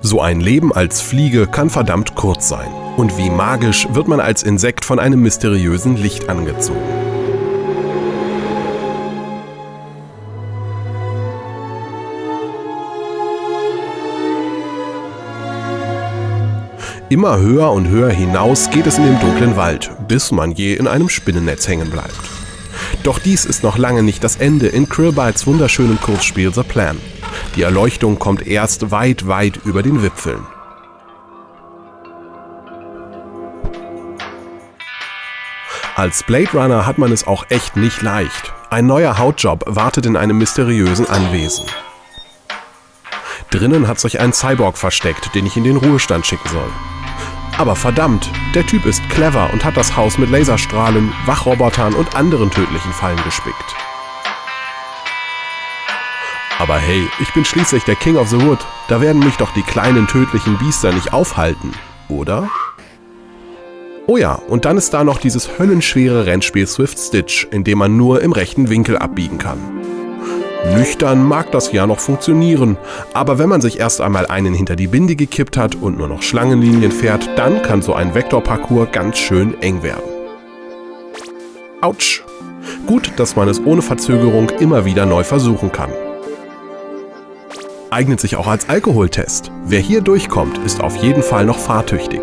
So ein Leben als Fliege kann verdammt kurz sein. Und wie magisch wird man als Insekt von einem mysteriösen Licht angezogen. Immer höher und höher hinaus geht es in den dunklen Wald, bis man je in einem Spinnennetz hängen bleibt. Doch dies ist noch lange nicht das Ende in Krillbytes wunderschönem Kursspiel The Plan. Die Erleuchtung kommt erst weit, weit über den Wipfeln. Als Blade Runner hat man es auch echt nicht leicht. Ein neuer Hautjob wartet in einem mysteriösen Anwesen. Drinnen hat sich ein Cyborg versteckt, den ich in den Ruhestand schicken soll. Aber verdammt, der Typ ist clever und hat das Haus mit Laserstrahlen, Wachrobotern und anderen tödlichen Fallen gespickt. Aber hey, ich bin schließlich der King of the Wood. Da werden mich doch die kleinen tödlichen Biester nicht aufhalten, oder? Oh ja, und dann ist da noch dieses höllenschwere Rennspiel Swift Stitch, in dem man nur im rechten Winkel abbiegen kann. Nüchtern mag das ja noch funktionieren, aber wenn man sich erst einmal einen hinter die Binde gekippt hat und nur noch Schlangenlinien fährt, dann kann so ein Vektorparcours ganz schön eng werden. Autsch. Gut, dass man es ohne Verzögerung immer wieder neu versuchen kann. Eignet sich auch als Alkoholtest. Wer hier durchkommt, ist auf jeden Fall noch fahrtüchtig.